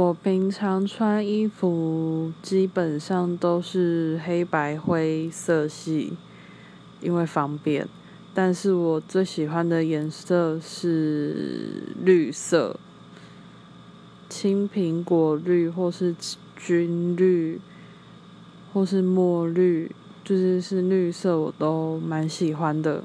我平常穿衣服基本上都是黑白灰色系因为方便。但是我最喜欢的颜色是绿色青苹果绿或是军绿或是墨绿就是是绿色我都蛮喜欢的。